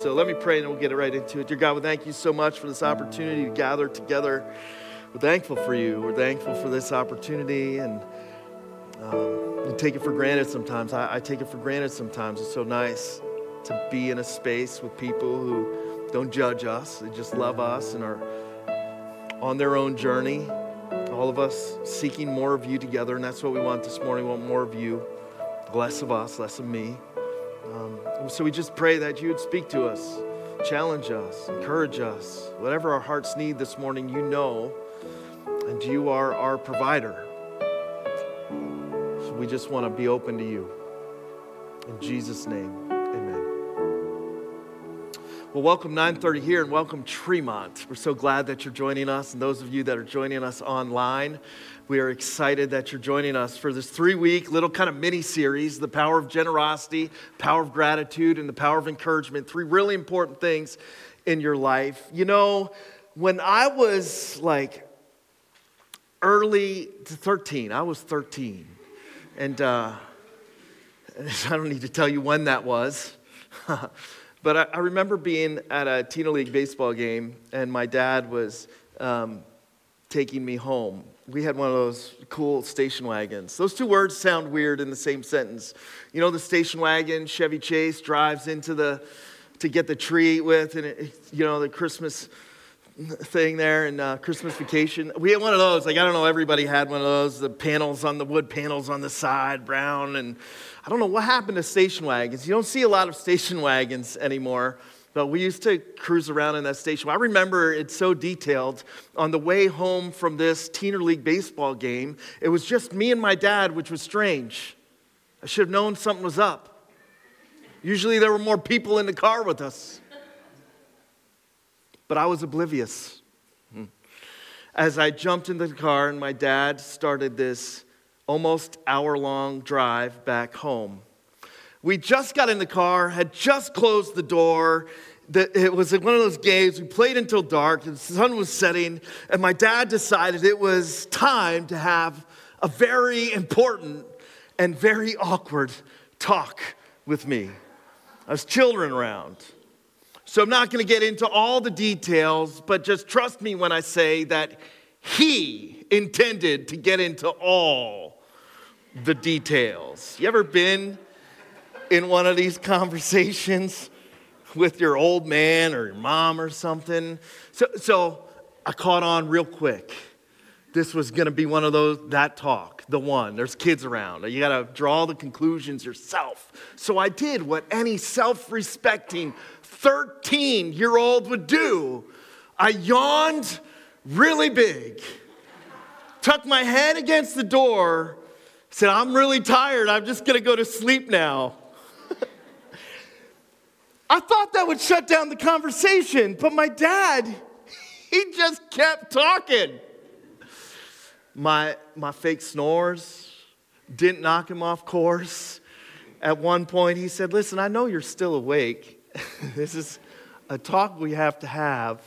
So let me pray and we'll get right into it. Dear God, we thank you so much for this opportunity to gather together. We're thankful for you. We're thankful for this opportunity and um, take it for granted sometimes. I, I take it for granted sometimes. It's so nice to be in a space with people who don't judge us, they just love us and are on their own journey. All of us seeking more of you together, and that's what we want this morning. We want more of you, less of us, less of me. Um, so we just pray that you would speak to us, challenge us, encourage us. Whatever our hearts need this morning, you know, and you are our provider. So we just want to be open to you. In Jesus' name. Well, welcome 930 here and welcome Tremont. We're so glad that you're joining us, and those of you that are joining us online. We are excited that you're joining us for this three week little kind of mini series the power of generosity, power of gratitude, and the power of encouragement. Three really important things in your life. You know, when I was like early to 13, I was 13. And uh, I don't need to tell you when that was. but I, I, remember being at a Teener League baseball game, and my dad was um, taking me home we had one of those cool station wagons. Those two words sound weird in the same sentence. You know, the station wagon Chevy Chase drives into the to get the tree with, and it, you know the Christmas thing there and uh, Christmas vacation. We had one of those. Like I don't know, everybody had one of those. The panels on the wood panels on the side, brown, and I don't know what happened to station wagons. You don't see a lot of station wagons anymore. But we used to cruise around in that station. I remember it's so detailed. On the way home from this Teener League baseball game, it was just me and my dad, which was strange. I should have known something was up. Usually there were more people in the car with us. But I was oblivious. As I jumped in the car and my dad started this almost hour long drive back home. We just got in the car, had just closed the door. It was one of those games. We played until dark, the sun was setting, and my dad decided it was time to have a very important and very awkward talk with me. There's children around. So I'm not going to get into all the details, but just trust me when I say that he intended to get into all the details. You ever been in one of these conversations with your old man or your mom or something. So, so I caught on real quick. This was going to be one of those, that talk, the one. There's kids around. You got to draw the conclusions yourself. So I did what any self respecting 13 year old would do. I yawned really big, tucked my head against the door, said, I'm really tired. I'm just going to go to sleep now. I thought that would shut down the conversation, but my dad, he just kept talking. My, my fake snores didn't knock him off course. At one point, he said, Listen, I know you're still awake. this is a talk we have to have.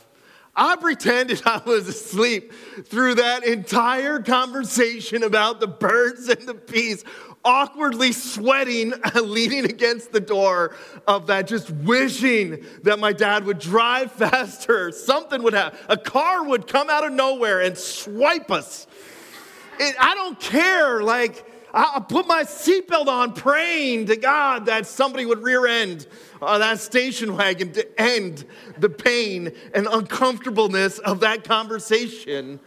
I pretended I was asleep through that entire conversation about the birds and the bees awkwardly sweating, leaning against the door of that, just wishing that my dad would drive faster. Something would happen. A car would come out of nowhere and swipe us. It, I don't care. Like, I, put my seatbelt on, praying to God that somebody would rear end uh, that station wagon to end the pain and uncomfortableness of that conversation.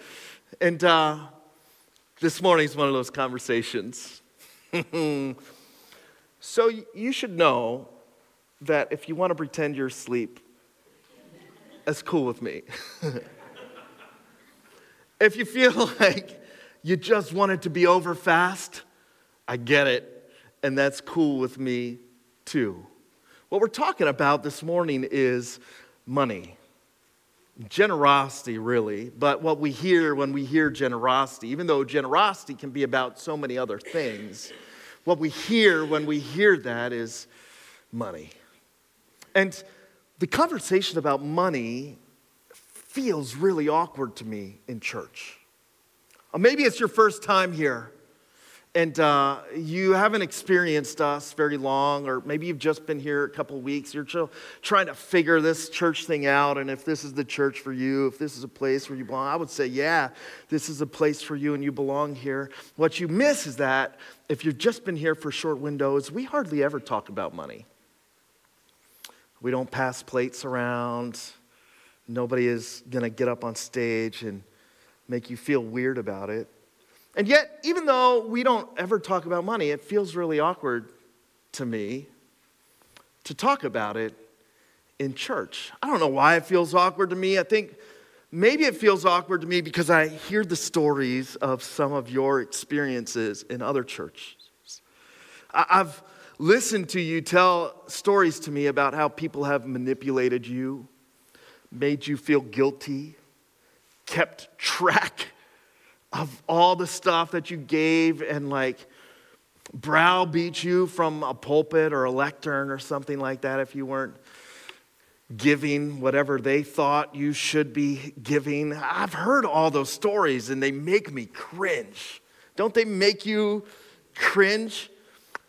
And uh, this morning is one of those conversations. so you should know that if you want to pretend you're asleep, that's cool with me. if you feel like you just want it to be over fast, I get it, and that's cool with me too. What we're talking about this morning is money. Generosity, really, but what we hear when we hear generosity, even though generosity can be about so many other things, what we hear when we hear that is money. And the conversation about money feels really awkward to me in church. Or maybe it's your first time here and uh, you haven't experienced us very long, or maybe you've just been here a couple weeks, you're trying to figure this church thing out, and if this is the church for you, if this is a place where you belong, I would say, yeah, this is a place for you and you belong here. What you miss is that if you've just been here for short windows, we hardly ever talk about money. We don't pass plates around. Nobody is going to get up on stage and make you feel weird about it. And yet, even though we don't ever talk about money, it feels really awkward to me to talk about it in church. I don't know why it feels awkward to me. I think maybe it feels awkward to me because I hear the stories of some of your experiences in other churches. I've listened to you tell stories to me about how people have manipulated you, made you feel guilty, kept track of all the stuff that you gave and like browbeat you from a pulpit or a lectern or something like that if you weren't giving whatever they thought you should be giving. I've heard all those stories and they make me cringe. Don't they make you cringe?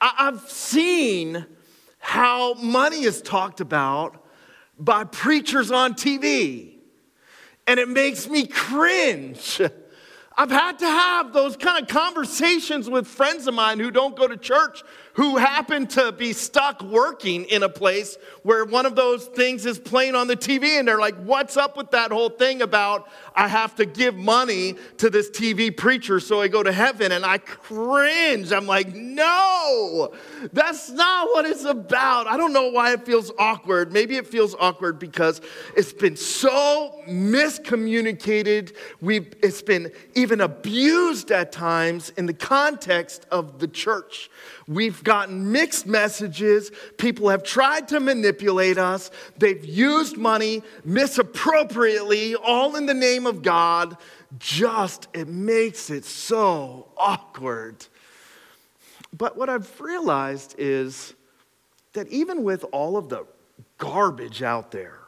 I've seen how money is talked about by preachers on TV, and it makes me cringe. I've had to have those kind of conversations with friends of mine who don't go to church, who happen to be stuck working in a place where one of those things is playing on the TV, and they're like, What's up with that whole thing about I have to give money to this TV preacher so I go to heaven? And I cringe. I'm like, No, that's not what it's about. I don't know why it feels awkward. Maybe it feels awkward because it's been so miscommunicated. We've, it's been even abused at times in the context of the church. We've gotten mixed messages. People have tried to manipulate us. They've used money misappropriately, all in the name of God. Just, it makes it so awkward. But what I've realized is that even with all of the garbage out there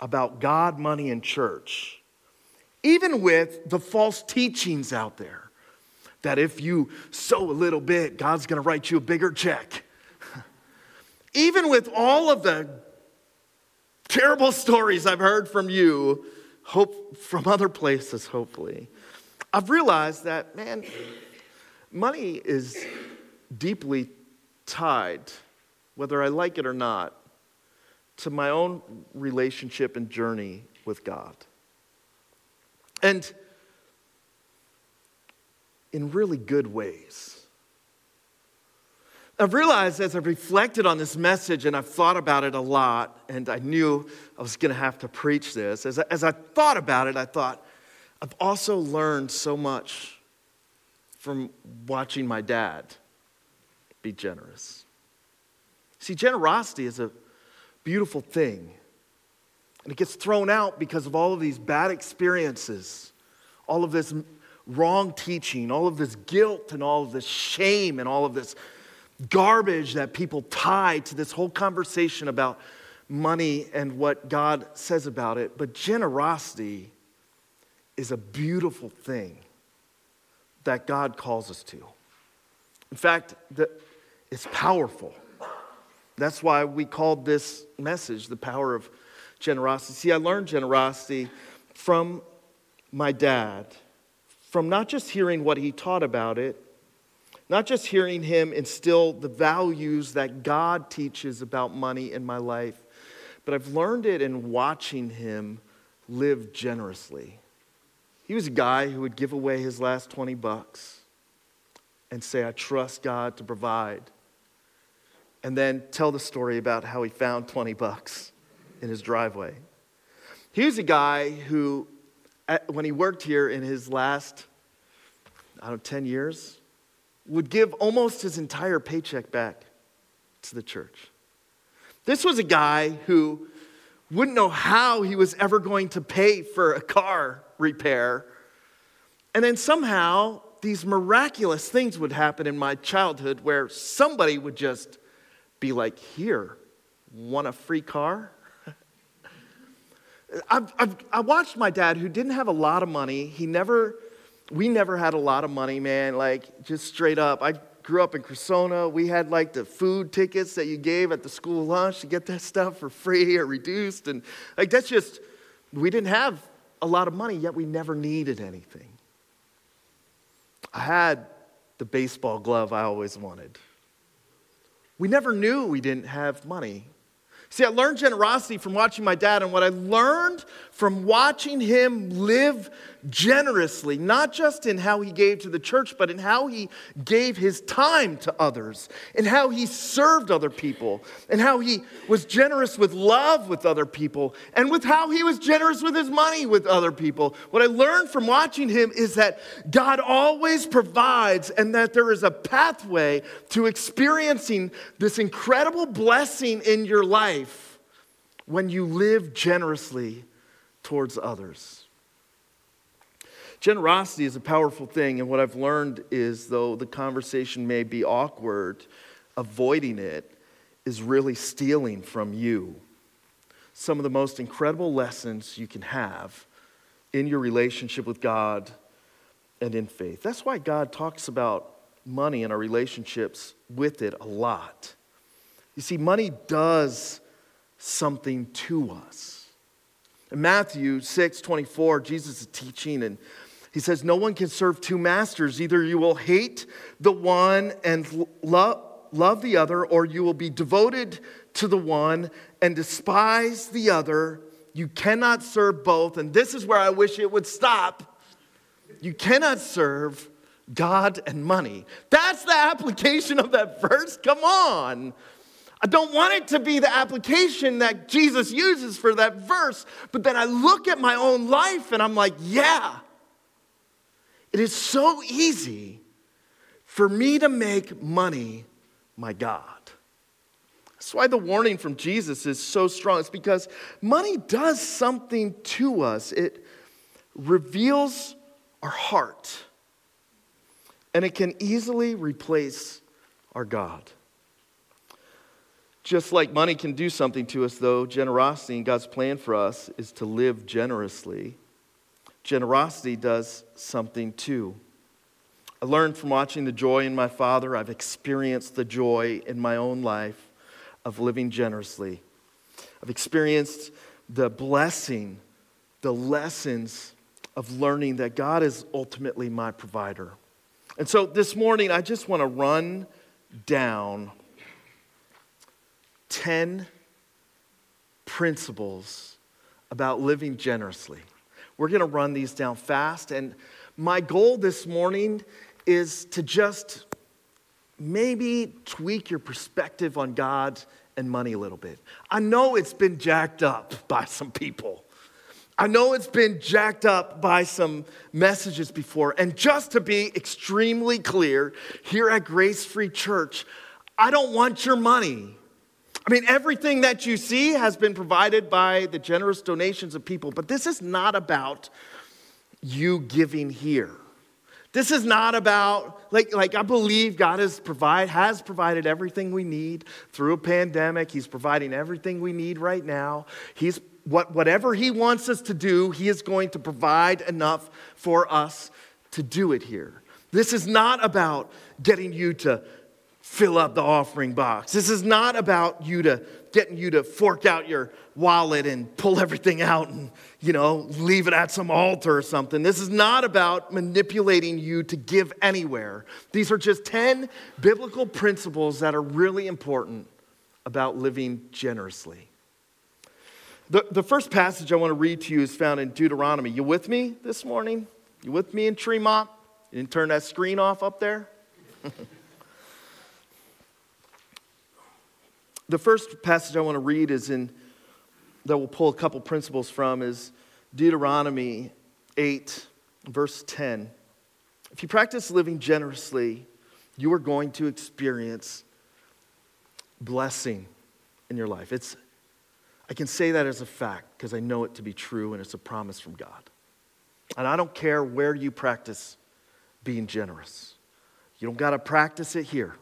about God, money, and church, even with the false teachings out there, that if you sow a little bit, God's going to write you a bigger check. Even with all of the terrible stories I've heard from you, hope from other places, hopefully, I've realized that, man, money is deeply tied, whether I like it or not, to my own relationship and journey with God. And in really good ways. I've realized as I've reflected on this message and I've thought about it a lot, and I knew I was going to have to preach this, as I, as I thought about it, I thought, I've also learned so much from watching my dad be generous. See, generosity is a beautiful thing, and it gets thrown out because of all of these bad experiences, all of this wrong teaching, all of this guilt and all of this shame and all of this garbage that people tie to this whole conversation about money and what God says about it. But generosity is a beautiful thing that God calls us to. In fact, it's powerful. That's why we called this message the power of generosity. See, I learned generosity from my dad from not just hearing what he taught about it, not just hearing him instill the values that God teaches about money in my life, but I've learned it in watching him live generously. He was a guy who would give away his last 20 bucks and say, I trust God to provide. And then tell the story about how he found 20 bucks in his driveway. He was a guy who when he worked here in his last, I don't know, 10 years, would give almost his entire paycheck back to the church. This was a guy who wouldn't know how he was ever going to pay for a car repair. And then somehow these miraculous things would happen in my childhood where somebody would just be like, Here, want a free car? I've, I've, I watched my dad, who didn't have a lot of money. He never we never had a lot of money, man. Like, just straight up. I grew up in Cressona. We had like the food tickets that you gave at the school lunch to get that stuff for free or reduced. And like, that's just, we didn't have a lot of money, yet we never needed anything. I had the baseball glove I always wanted. We never knew we didn't have money. See, I learned generosity from watching my dad, and what I learned from watching him live generously, not just in how he gave to the church, but in how he gave his time to others, and how he served other people, and how he was generous with love with other people, and with how he was generous with his money with other people. What I learned from watching him is that God always provides, and that there is a pathway to experiencing this incredible blessing in your life when you live generously towards others. Generosity is a powerful thing, and what I've learned is though the conversation may be awkward, avoiding it is really stealing from you. Some of the most incredible lessons you can have in your relationship with God and in faith. That's why God talks about money and our relationships with it a lot. You see, money does something to us. In Matthew 6 24, Jesus is teaching, and he says, No one can serve two masters. Either you will hate the one and love, love the other, or you will be devoted to the one and despise the other. You cannot serve both. And this is where I wish it would stop. You cannot serve God and money. That's the application of that verse. Come on. I don't want it to be the application that Jesus uses for that verse, but then I look at my own life and I'm like, yeah, it is so easy for me to make money my God. That's why the warning from Jesus is so strong. It's because money does something to us, it reveals our heart, and it can easily replace our God. Just like money can do something to us, though, generosity and God's plan for us is to live generously generosity does something too. I learned from watching the joy in my father, I've experienced the joy in my own life of living generously. I've experienced the blessing, the lessons of learning that God is ultimately my provider. And so this morning, I just want to run down 10 principles about living generously. We're going to run these down fast. And my goal this morning is to just maybe tweak your perspective on God and money a little bit. I know it's been jacked up by some people. I know it's been jacked up by some messages before. And just to be extremely clear, here at Grace Free Church, I don't want your money. I mean, everything that you see has been provided by the generous donations of people, but this is not about you giving here. This is not about, like, like I believe God has, provide, has provided everything we need through a pandemic. He's providing everything we need right now. He's, what, whatever He wants us to do, He is going to provide enough for us to do it here. This is not about getting you to fill up the offering box. This is not about you to getting you to fork out your wallet and pull everything out and, you know, leave it at some altar or something. This is not about manipulating you to give anywhere. These are just 10 biblical principles that are really important about living generously. The, the first passage I want to read to you is found in Deuteronomy. You with me this morning? You with me in Tremont? You didn't turn that screen off up there? The first passage I want to read is in, that we'll pull a couple principles from, is Deuteronomy 8, verse 10. If you practice living generously, you are going to experience blessing in your life. It's, I can say that as a fact because I know it to be true and it's a promise from God. And I don't care where you practice being generous. You don't got to practice it here.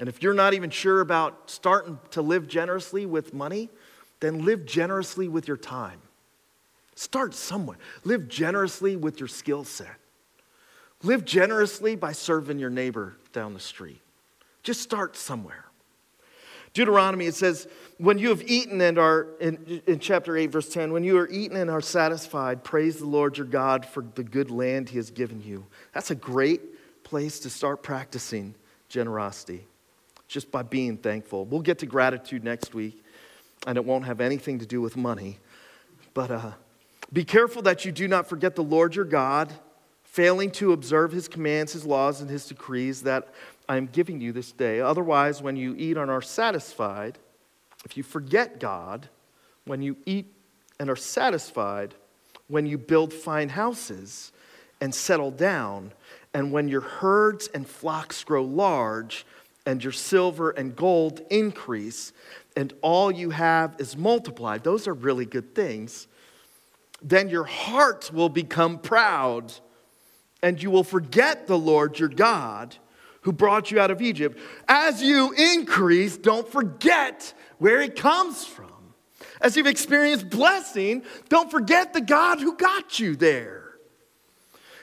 And if you're not even sure about starting to live generously with money, then live generously with your time. Start somewhere. Live generously with your skill set. Live generously by serving your neighbor down the street. Just start somewhere. Deuteronomy, it says, when you have eaten and are, in, in chapter 8, verse 10, when you are eaten and are satisfied, praise the Lord your God for the good land he has given you. That's a great place to start practicing generosity, just by being thankful. We'll get to gratitude next week, and it won't have anything to do with money. But uh, be careful that you do not forget the Lord your God, failing to observe his commands, his laws, and his decrees that I am giving you this day. Otherwise, when you eat and are satisfied, if you forget God, when you eat and are satisfied, when you build fine houses and settle down, and when your herds and flocks grow large, and your silver and gold increase, and all you have is multiplied, those are really good things. Then your heart will become proud, and you will forget the Lord your God who brought you out of Egypt. As you increase, don't forget where it comes from. As you've experienced blessing, don't forget the God who got you there.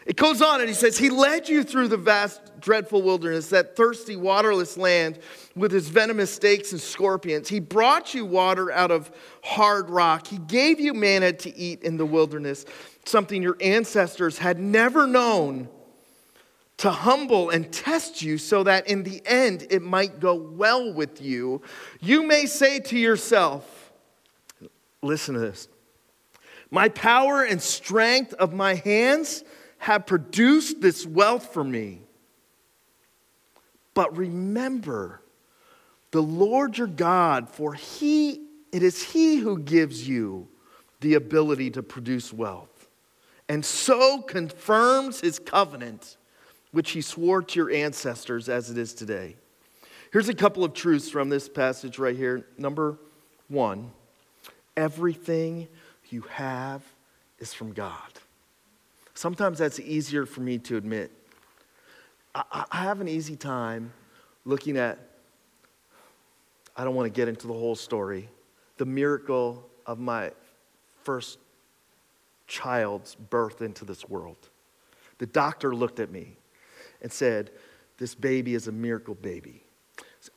It goes on and he says, He led you through the vast, dreadful wilderness, that thirsty, waterless land with its venomous snakes and scorpions. He brought you water out of hard rock. He gave you manna to eat in the wilderness, something your ancestors had never known to humble and test you so that in the end it might go well with you, you may say to yourself, Listen to this. My power and strength of my hands have produced this wealth for me. But remember the Lord your God, for he it is he who gives you the ability to produce wealth and so confirms his covenant which he swore to your ancestors as it is today. Here's a couple of truths from this passage right here. Number one, everything you have is from God. Sometimes that's easier for me to admit. I, I have an easy time looking at, I don't want to get into the whole story, the miracle of my first child's birth into this world. The doctor looked at me and said, This baby is a miracle baby.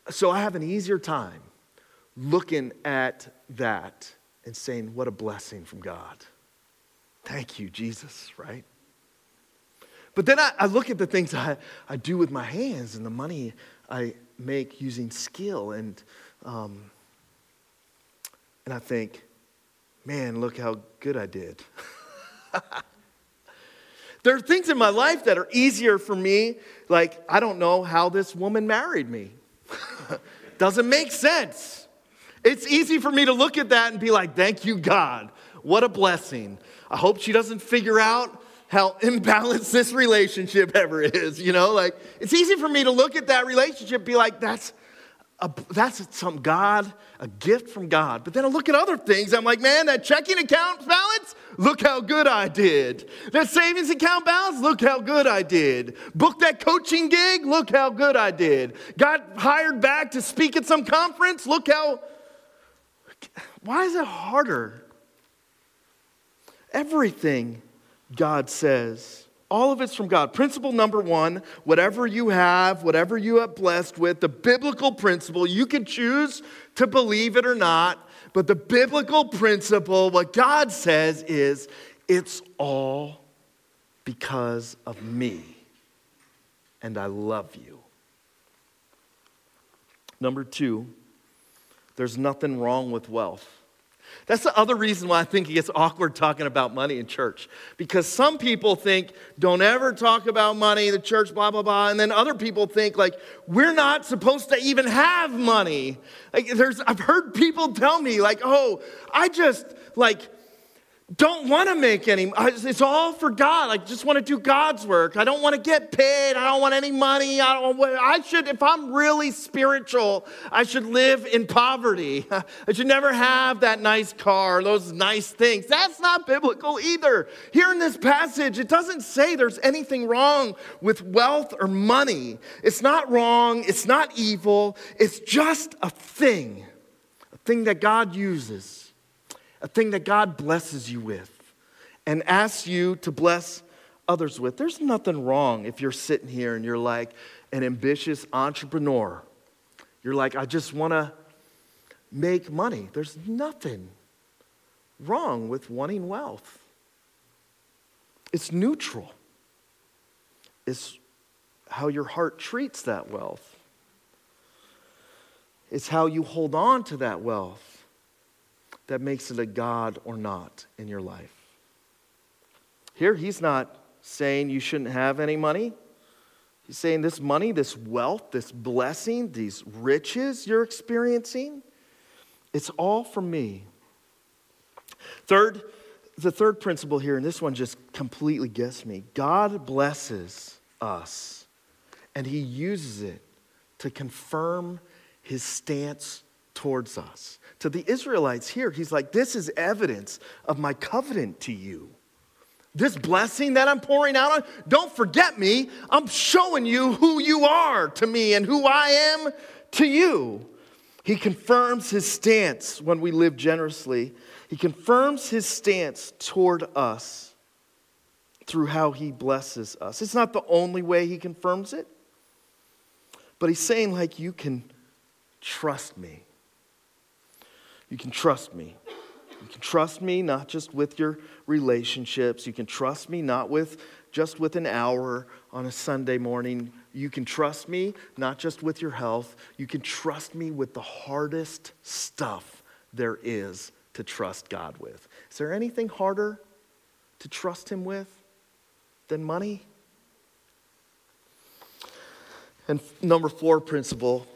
So I have an easier time looking at that and saying, What a blessing from God. Thank you, Jesus, right? But then I, I, look at the things I, I do with my hands and the money I make using skill, and, um, and I think, man, look how good I did. There are things in my life that are easier for me, like, I don't know how this woman married me. Doesn't make sense. It's easy for me to look at that and be like, thank you, God. What a blessing. I hope she doesn't figure out how imbalanced this relationship ever is. You know, like, it's easy for me to look at that relationship be like, that's, a, that's some God, a gift from God. But then I look at other things, I'm like, man, that checking account balance, look how good I did. That savings account balance, look how good I did. Book that coaching gig, look how good I did. Got hired back to speak at some conference, look how. Why is it harder? Everything God says all of it's from God. Principle number one whatever you have, whatever you are blessed with, the biblical principle, you can choose to believe it or not, but the biblical principle, what God says is it's all because of me, and I love you. Number two, there's nothing wrong with wealth. That's the other reason why I think it gets awkward talking about money in church. Because some people think, don't ever talk about money, in the church, blah, blah, blah. And then other people think, like, we're not supposed to even have money. Like, there's, I've heard people tell me, like, oh, I just, like, don't want to make any it's all for god. I just want to do god's work. I don't want to get paid. I don't want any money. I don't i should if i'm really spiritual i should live in poverty. I should never have that nice car those nice things. That's not biblical either. Here in this passage it doesn't say there's anything wrong with wealth or money. It's not wrong. It's not evil. It's just a thing a thing that god uses a thing that God blesses you with and asks you to bless others with. There's nothing wrong if you're sitting here and you're like an ambitious entrepreneur. You're like, I just want to make money. There's nothing wrong with wanting wealth. It's neutral. It's how your heart treats that wealth. It's how you hold on to that wealth that makes it a God or not in your life. Here, he's not saying you shouldn't have any money. He's saying this money, this wealth, this blessing, these riches you're experiencing, it's all from me. Third, the third principle here, and this one just completely gets me God blesses us, and He uses it to confirm His stance towards us. To the Israelites here, He's like, This is evidence of my covenant to you. This blessing that I'm pouring out on, don't forget me. I'm showing you who you are to me and who I am to you. He confirms his stance when we live generously. He confirms his stance toward us through how he blesses us. It's not the only way he confirms it, but he's saying, like, you can trust me. You can trust me. You can trust me not just with your relationships. You can trust me not with just with an hour on a Sunday morning. You can trust me not just with your health. You can trust me with the hardest stuff there is to trust God with. Is there anything harder to trust Him with than money? And number four principle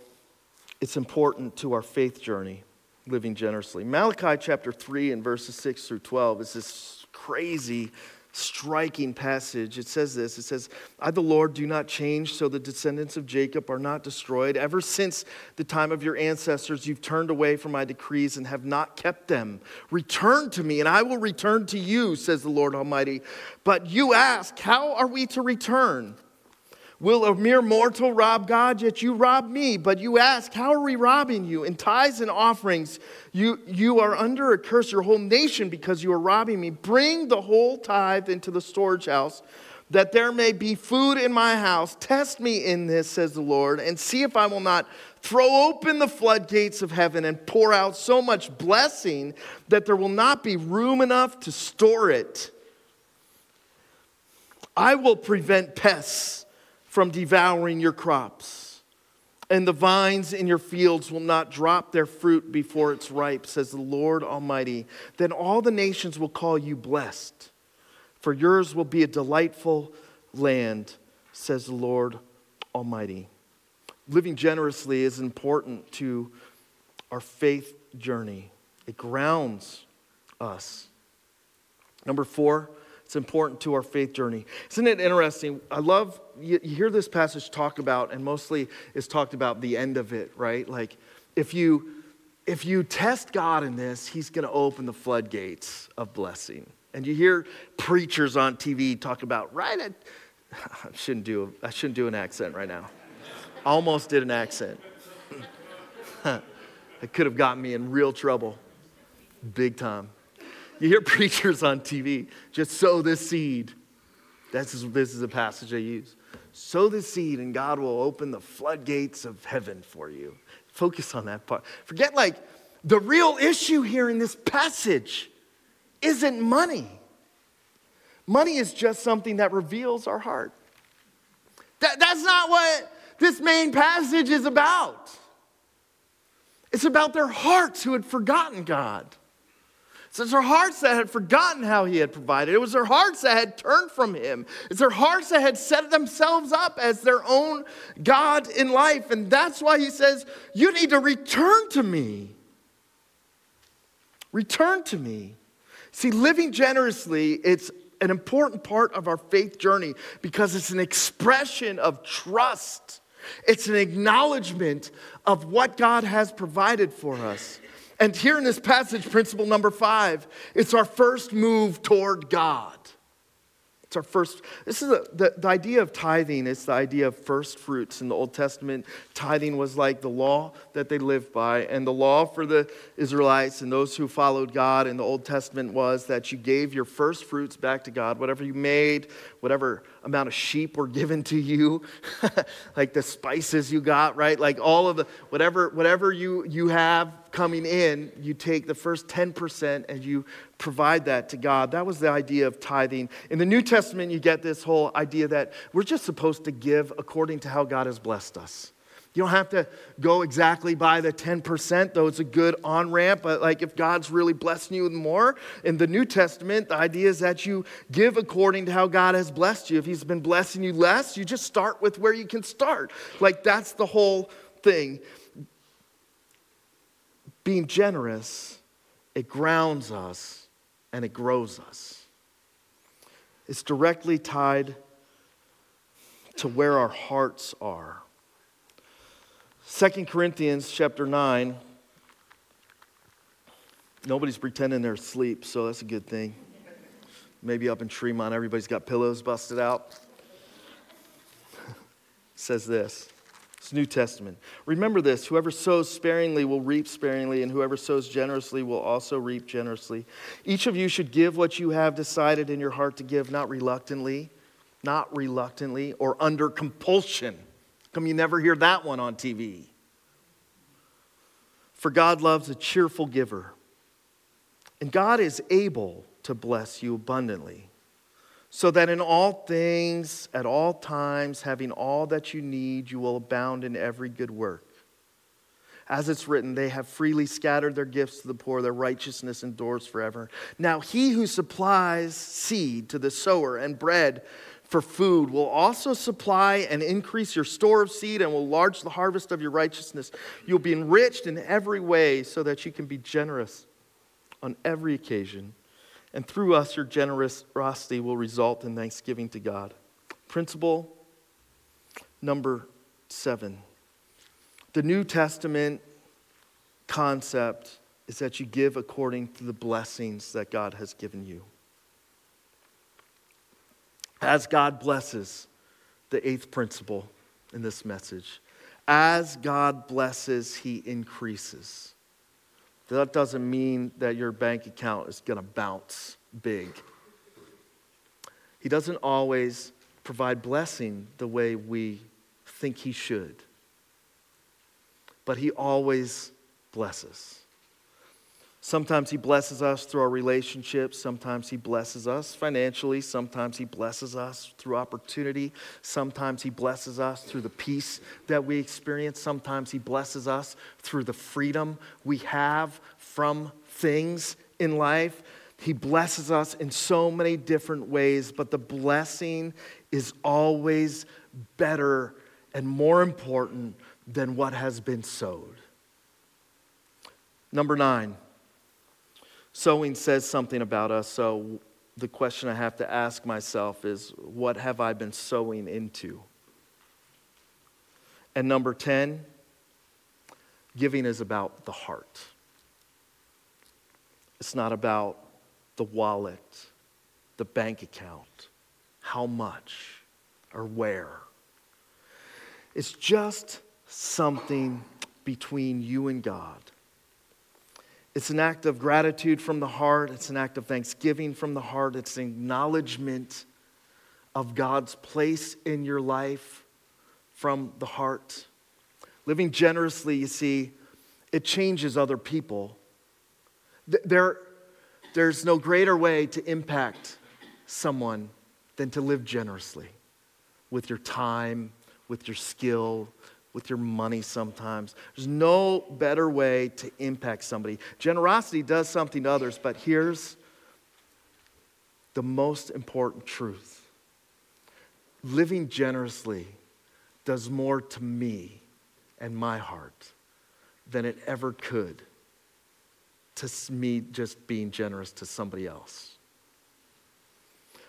it's important to our faith journey living generously. Malachi chapter 3 and verses 6 through 12 is this crazy, striking passage. It says this It says, I, the Lord, do not change, so the descendants of Jacob are not destroyed. Ever since the time of your ancestors, you've turned away from my decrees and have not kept them. Return to me, and I will return to you, says the Lord Almighty. But you ask, How are we to return? Will a mere mortal rob God? Yet you rob me. But you ask, How are we robbing you? In tithes and offerings, you, you are under a curse, your whole nation, because you are robbing me. Bring the whole tithe into the storage house, that there may be food in my house. Test me in this, says the Lord, and see if I will not throw open the floodgates of heaven and pour out so much blessing that there will not be room enough to store it. I will prevent pests from devouring your crops. And the vines in your fields will not drop their fruit before it's ripe, says the Lord Almighty. Then all the nations will call you blessed, for yours will be a delightful land, says the Lord Almighty. Living generously is important to our faith journey, it grounds us. Number four, it's important to our faith journey. Isn't it interesting? I love, you, you hear this passage talk about, and mostly it's talked about the end of it, right? Like, if you, if you test God in this, He's going to open the floodgates of blessing. And you hear preachers on TV talk about, right at, I shouldn't do, I shouldn't do an accent right now. Almost did an accent. it could have gotten me in real trouble, big time. You hear preachers on TV just sow this seed. This is, this is a passage I use. Sow the seed, and God will open the floodgates of heaven for you. Focus on that part. Forget like the real issue here in this passage isn't money. Money is just something that reveals our heart. That, that's not what this main passage is about. It's about their hearts who had forgotten God. It's their hearts that had forgotten how he had provided. It was their hearts that had turned from him. It's their hearts that had set themselves up as their own God in life. And that's why he says, You need to return to me. Return to me. See, living generously, it's an important part of our faith journey because it's an expression of trust. It's an acknowledgement of what God has provided for us. And here in this passage, principle number five, it's our first move toward God. It's our first. This is a, the, the idea of tithing. It's the idea of first fruits in the Old Testament. Tithing was like the law that they lived by, and the law for the Israelites and those who followed God in the Old Testament was that you gave your first fruits back to God. Whatever you made, whatever amount of sheep were given to you, like the spices you got, right? Like all of the whatever whatever you you have coming in, you take the first 10% and you provide that to God. That was the idea of tithing. In the New Testament, you get this whole idea that we're just supposed to give according to how God has blessed us. You don't have to go exactly by the 10%, though it's a good on ramp. But like if God's really blessing you with more, in the New Testament, the idea is that you give according to how God has blessed you. If He's been blessing you less, you just start with where you can start. Like that's the whole thing. Being generous, it grounds us and it grows us. It's directly tied to where our hearts are. 2 Corinthians chapter 9. Nobody's pretending they're asleep, so that's a good thing. Maybe up in Tremont, everybody's got pillows busted out. says this. It's New Testament. Remember this whoever sows sparingly will reap sparingly, and whoever sows generously will also reap generously. Each of you should give what you have decided in your heart to give, not reluctantly, not reluctantly, or under compulsion. Come, you never hear that one on TV. For God loves a cheerful giver, and God is able to bless you abundantly so that in all things, at all times, having all that you need, you will abound in every good work. As it's written, they have freely scattered their gifts to the poor, their righteousness endures forever. Now, he who supplies seed to the sower and bread for food will also supply and increase your store of seed and will enlarge the harvest of your righteousness. You'll be enriched in every way so that you can be generous on every occasion and through us, your generosity will result in thanksgiving to God. Principle number seven the New Testament concept is that you give according to the blessings that God has given you. As God blesses, the eighth principle in this message, as God blesses, He increases. That doesn't mean that your bank account is going to bounce big. He doesn't always provide blessing the way we think He should, but He always blesses. Sometimes He blesses us through our relationships. Sometimes He blesses us financially. Sometimes He blesses us through opportunity. Sometimes He blesses us through the peace that we experience. Sometimes He blesses us through the freedom we have from things in life. He blesses us in so many different ways, but the blessing is always better and more important than what has been sowed. Number nine. Sowing says something about us, so the question I have to ask myself is what have I been sowing into? And number 10, giving is about the heart. It's not about the wallet, the bank account, how much, or where. It's just something between you and God. It's an act of gratitude from the heart. It's an act of thanksgiving from the heart. It's an acknowledgement of God's place in your life from the heart. Living generously, you see, it changes other people. There, there's no greater way to impact someone than to live generously with your time, with your skill, with your money sometimes. There's no better way to impact somebody. Generosity does something to others, but here's the most important truth living generously does more to me and my heart than it ever could to me just being generous to somebody else.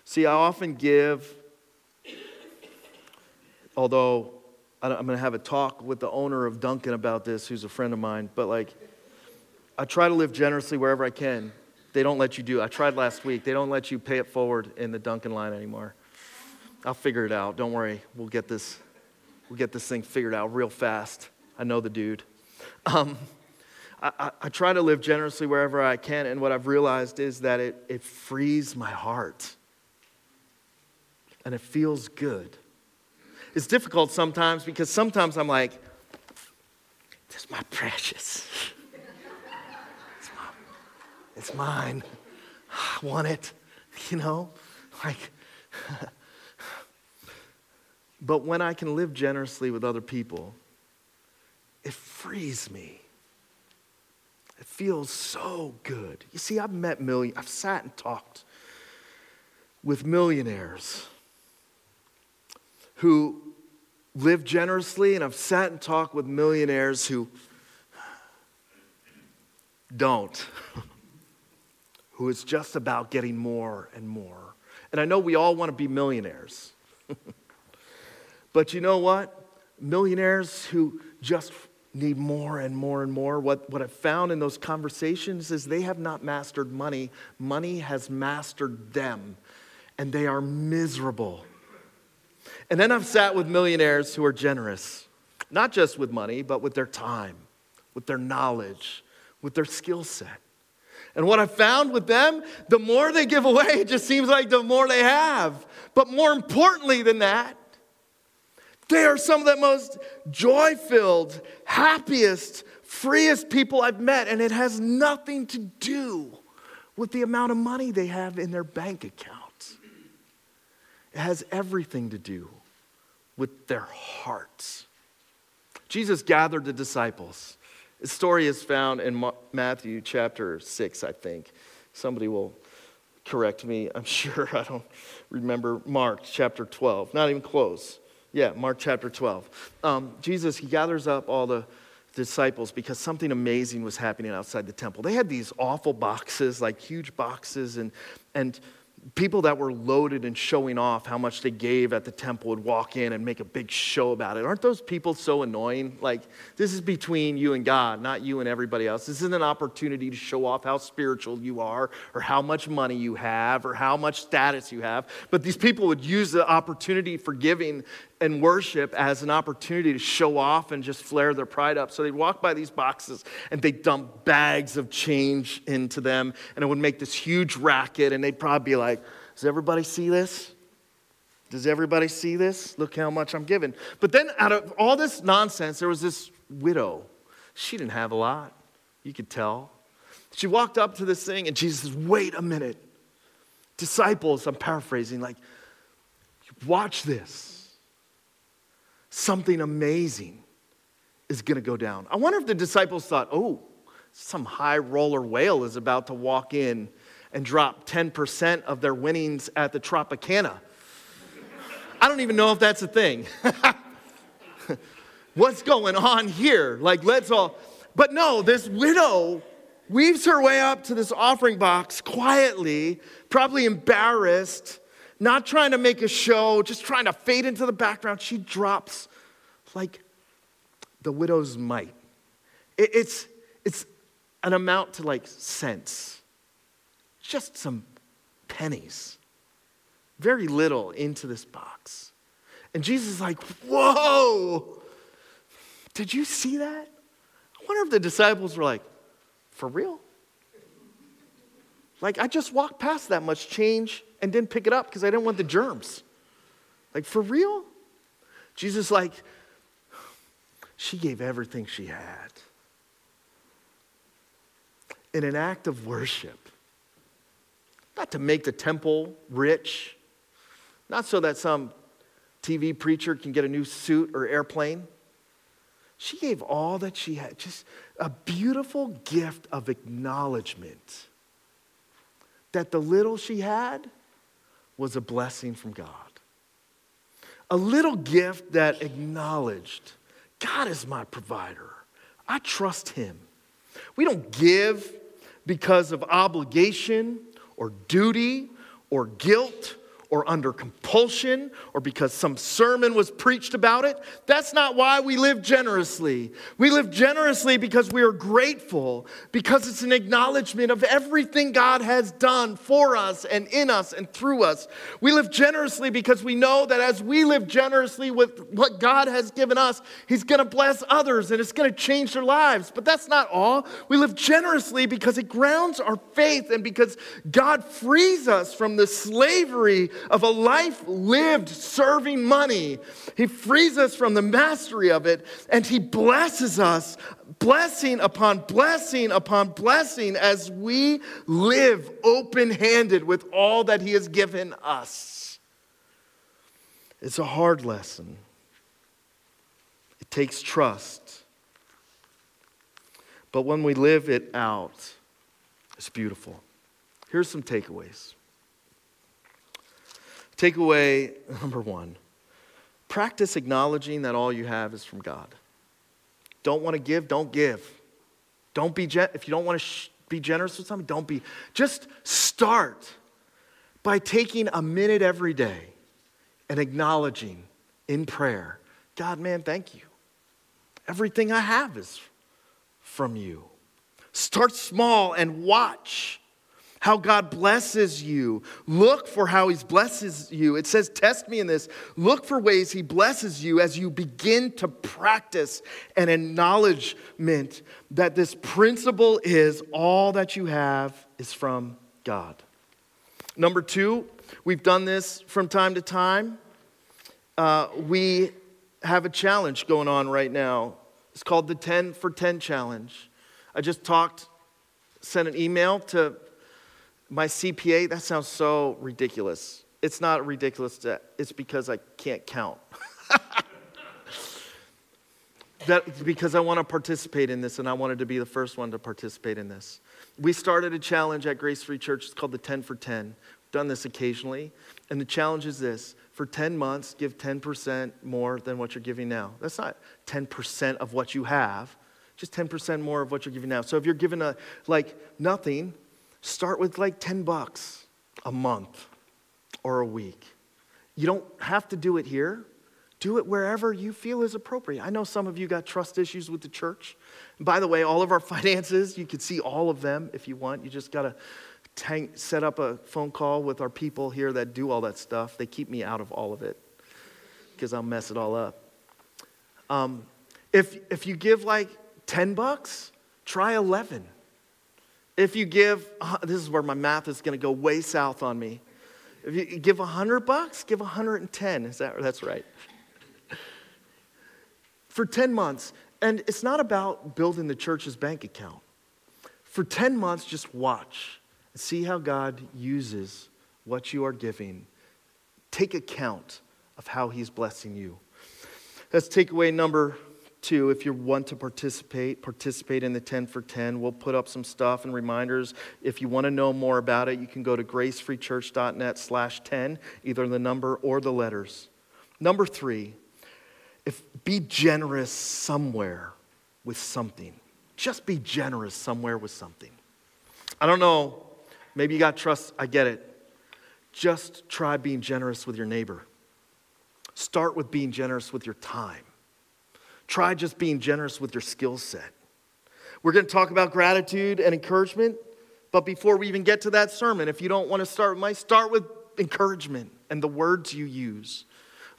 See, I often give, although I'm going to have a talk with the owner of Dunkin' about this, who's a friend of mine. But like, I try to live generously wherever I can. they don't let you do. I tried last week. They don't let you pay it forward in the Dunkin' line anymore. I'll figure it out. Don't worry. We'll get this. We'll get this thing figured out real fast. I know the dude. Um, I, I, I, try to live generously wherever I can, and what I've realized is that it, it frees my heart. And it feels good. It's difficult sometimes because sometimes I'm like, this is my precious. It's, my, it's mine. I want it, you know? Like, but when I can live generously with other people, it frees me. It feels so good. You see, I've met million, I've sat and talked with millionaires who live generously, and I've sat and talked with millionaires who don't, who is just about getting more and more. And I know we all want to be millionaires. but you know what? Millionaires who just need more and more and more. What, what I've found in those conversations is they have not mastered money, money has mastered them, and they are miserable. And then I've sat with millionaires who are generous, not just with money, but with their time, with their knowledge, with their skill set. And what I found with them, the more they give away, it just seems like the more they have. But more importantly than that, they are some of the most joy filled, happiest, freest people I've met, and it has nothing to do with the amount of money they have in their bank account. Has everything to do with their hearts. Jesus gathered the disciples. The story is found in Matthew chapter 6, I think. Somebody will correct me. I'm sure I don't remember Mark chapter 12. Not even close. Yeah, Mark chapter 12. Um, Jesus, he gathers up all the disciples because something amazing was happening outside the temple. They had these awful boxes, like huge boxes, and, and people that were loaded and showing off how much they gave at the temple would walk in and make a big show about it. Aren't those people so annoying? Like, this is between you and God, not you and everybody else. This isn't an opportunity to show off how spiritual you are or how much money you have or how much status you have. But these people would use the opportunity for giving and worship as an opportunity to show off and just flare their pride up. So they'd walk by these boxes and they'd dump bags of change into them, and it would make this huge racket. And they'd probably be like, Does everybody see this? Does everybody see this? Look how much I'm giving. But then, out of all this nonsense, there was this widow. She didn't have a lot. You could tell. She walked up to this thing, and Jesus says, Wait a minute. Disciples, I'm paraphrasing, like, watch this something amazing is going to go down. I wonder if the disciples thought, oh, some high roller whale is about to walk in and drop 10% of their winnings at the Tropicana. I don't even know if that's a thing. What's going on here? Like, let's all. But no, this widow weaves her way up to this offering box quietly, probably embarrassed not trying to make a show, just trying to fade into the background. She drops like the widow's mite. It's, it's an amount to like cents, just some pennies, very little into this box. And Jesus is like, Whoa, did you see that? I wonder if the disciples were like, For real? Like, I just walked past that much change and didn't pick it up because I didn't want the germs. Like, for real? Jesus, like, she gave everything she had. In an act of worship, not to make the temple rich, not so that some TV preacher can get a new suit or airplane. She gave all that she had, just a beautiful gift of acknowledgement that the little she had was a blessing from God. A little gift that acknowledged God is my provider. I trust Him. We don't give because of obligation or duty or guilt or under compulsion or because some sermon was preached about it. That's not why we live generously. We live generously because we are grateful, because it's an acknowledgement of everything God has done for us and in us and through us. We live generously because we know that as we live generously with what God has given us, He's going to bless others and it's going to change their lives. But that's not all. We live generously because it grounds our faith and because God frees us from the slavery of a life lived serving money. He frees us from the mastery of it and He blesses us, blessing upon blessing upon blessing as we live open handed with all that He has given us. It's a hard lesson, it takes trust. But when we live it out, it's beautiful. Here's some takeaways. Takeaway number one practice acknowledging that all you have is from God. Don't want to give, don't give. Don't be, gen- if you don't want to sh- be generous with something, don't be. Just start by taking a minute every day and acknowledging in prayer God, man, thank you. Everything I have is from you. Start small and watch how God blesses you. Look for how He blesses you. It says, Test me in this. Look for ways He blesses you as you begin to practice an acknowledgement that this principle is all that you have is from God. Number two, we've done this from time to time. Uh, we have a challenge going on right now. It's called the 10 for 10 challenge. I just talked, sent an email to my CPA, that sounds so ridiculous. It's not ridiculous, to, it's because I can't count. that, because I want to participate in this and I wanted to be the first one to participate in this. We started a challenge at Grace Free Church. It's called the 10 for 10. We've done this occasionally. And the challenge is this for 10 months, give 10% more than what you're giving now. That's not 10% of what you have, just 10% more of what you're giving now. So if you're giving a, like nothing, Start with like 10 bucks a month or a week. You don't have to do it here. Do it wherever you feel is appropriate. I know some of you got trust issues with the church. And by the way, all of our finances, you can see all of them if you want. You just got to set up a phone call with our people here that do all that stuff. They keep me out of all of it because I'll mess it all up. Um, if, if you give like 10 bucks, try 11. If you give, uh, this is where my math is going to go way south on me. If you give 100 bucks, give 110. Is that, that's right. For 10 months. And it's not about building the church's bank account. For 10 months, just watch and see how God uses what you are giving. Take account of how He's blessing you. That's takeaway number Two, if you want to participate, participate in the 10 for 10. We'll put up some stuff and reminders. If you want to know more about it, you can go to gracefreechurch.net slash 10, either the number or the letters. Number three, if be generous somewhere with something. Just be generous somewhere with something. I don't know, maybe you got trust, I get it. Just try being generous with your neighbor. Start with being generous with your time. Try just being generous with your skill set. We're going to talk about gratitude and encouragement, but before we even get to that sermon, if you don't want to start with my, start with encouragement and the words you use.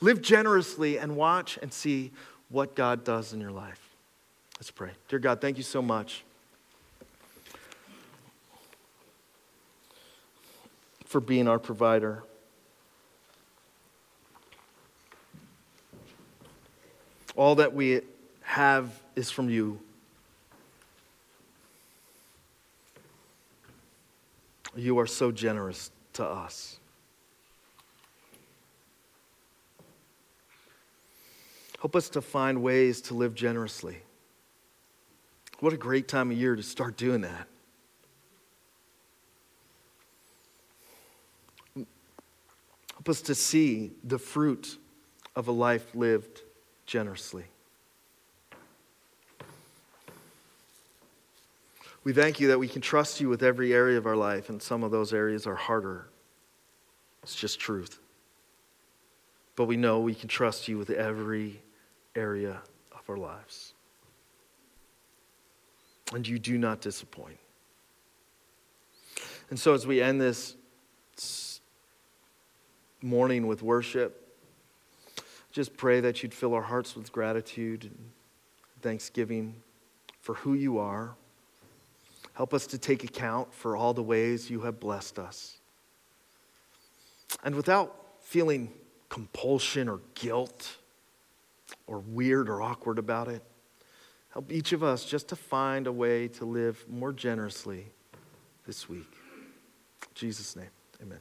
Live generously and watch and see what God does in your life. Let's pray. Dear God, thank you so much for being our provider. All that we have is from you. You are so generous to us. Help us to find ways to live generously. What a great time of year to start doing that. Help us to see the fruit of a life lived generously. We thank you that we can trust you with every area of our life, and some of those areas are harder. It's just truth. But we know we can trust you with every area of our lives. And you do not disappoint. And so, as we end this morning with worship, just pray that you'd fill our hearts with gratitude and thanksgiving for who you are. Help us to take account for all the ways you have blessed us. And without feeling compulsion or guilt or weird or awkward about it, help each of us just to find a way to live more generously this week. In Jesus' name, amen.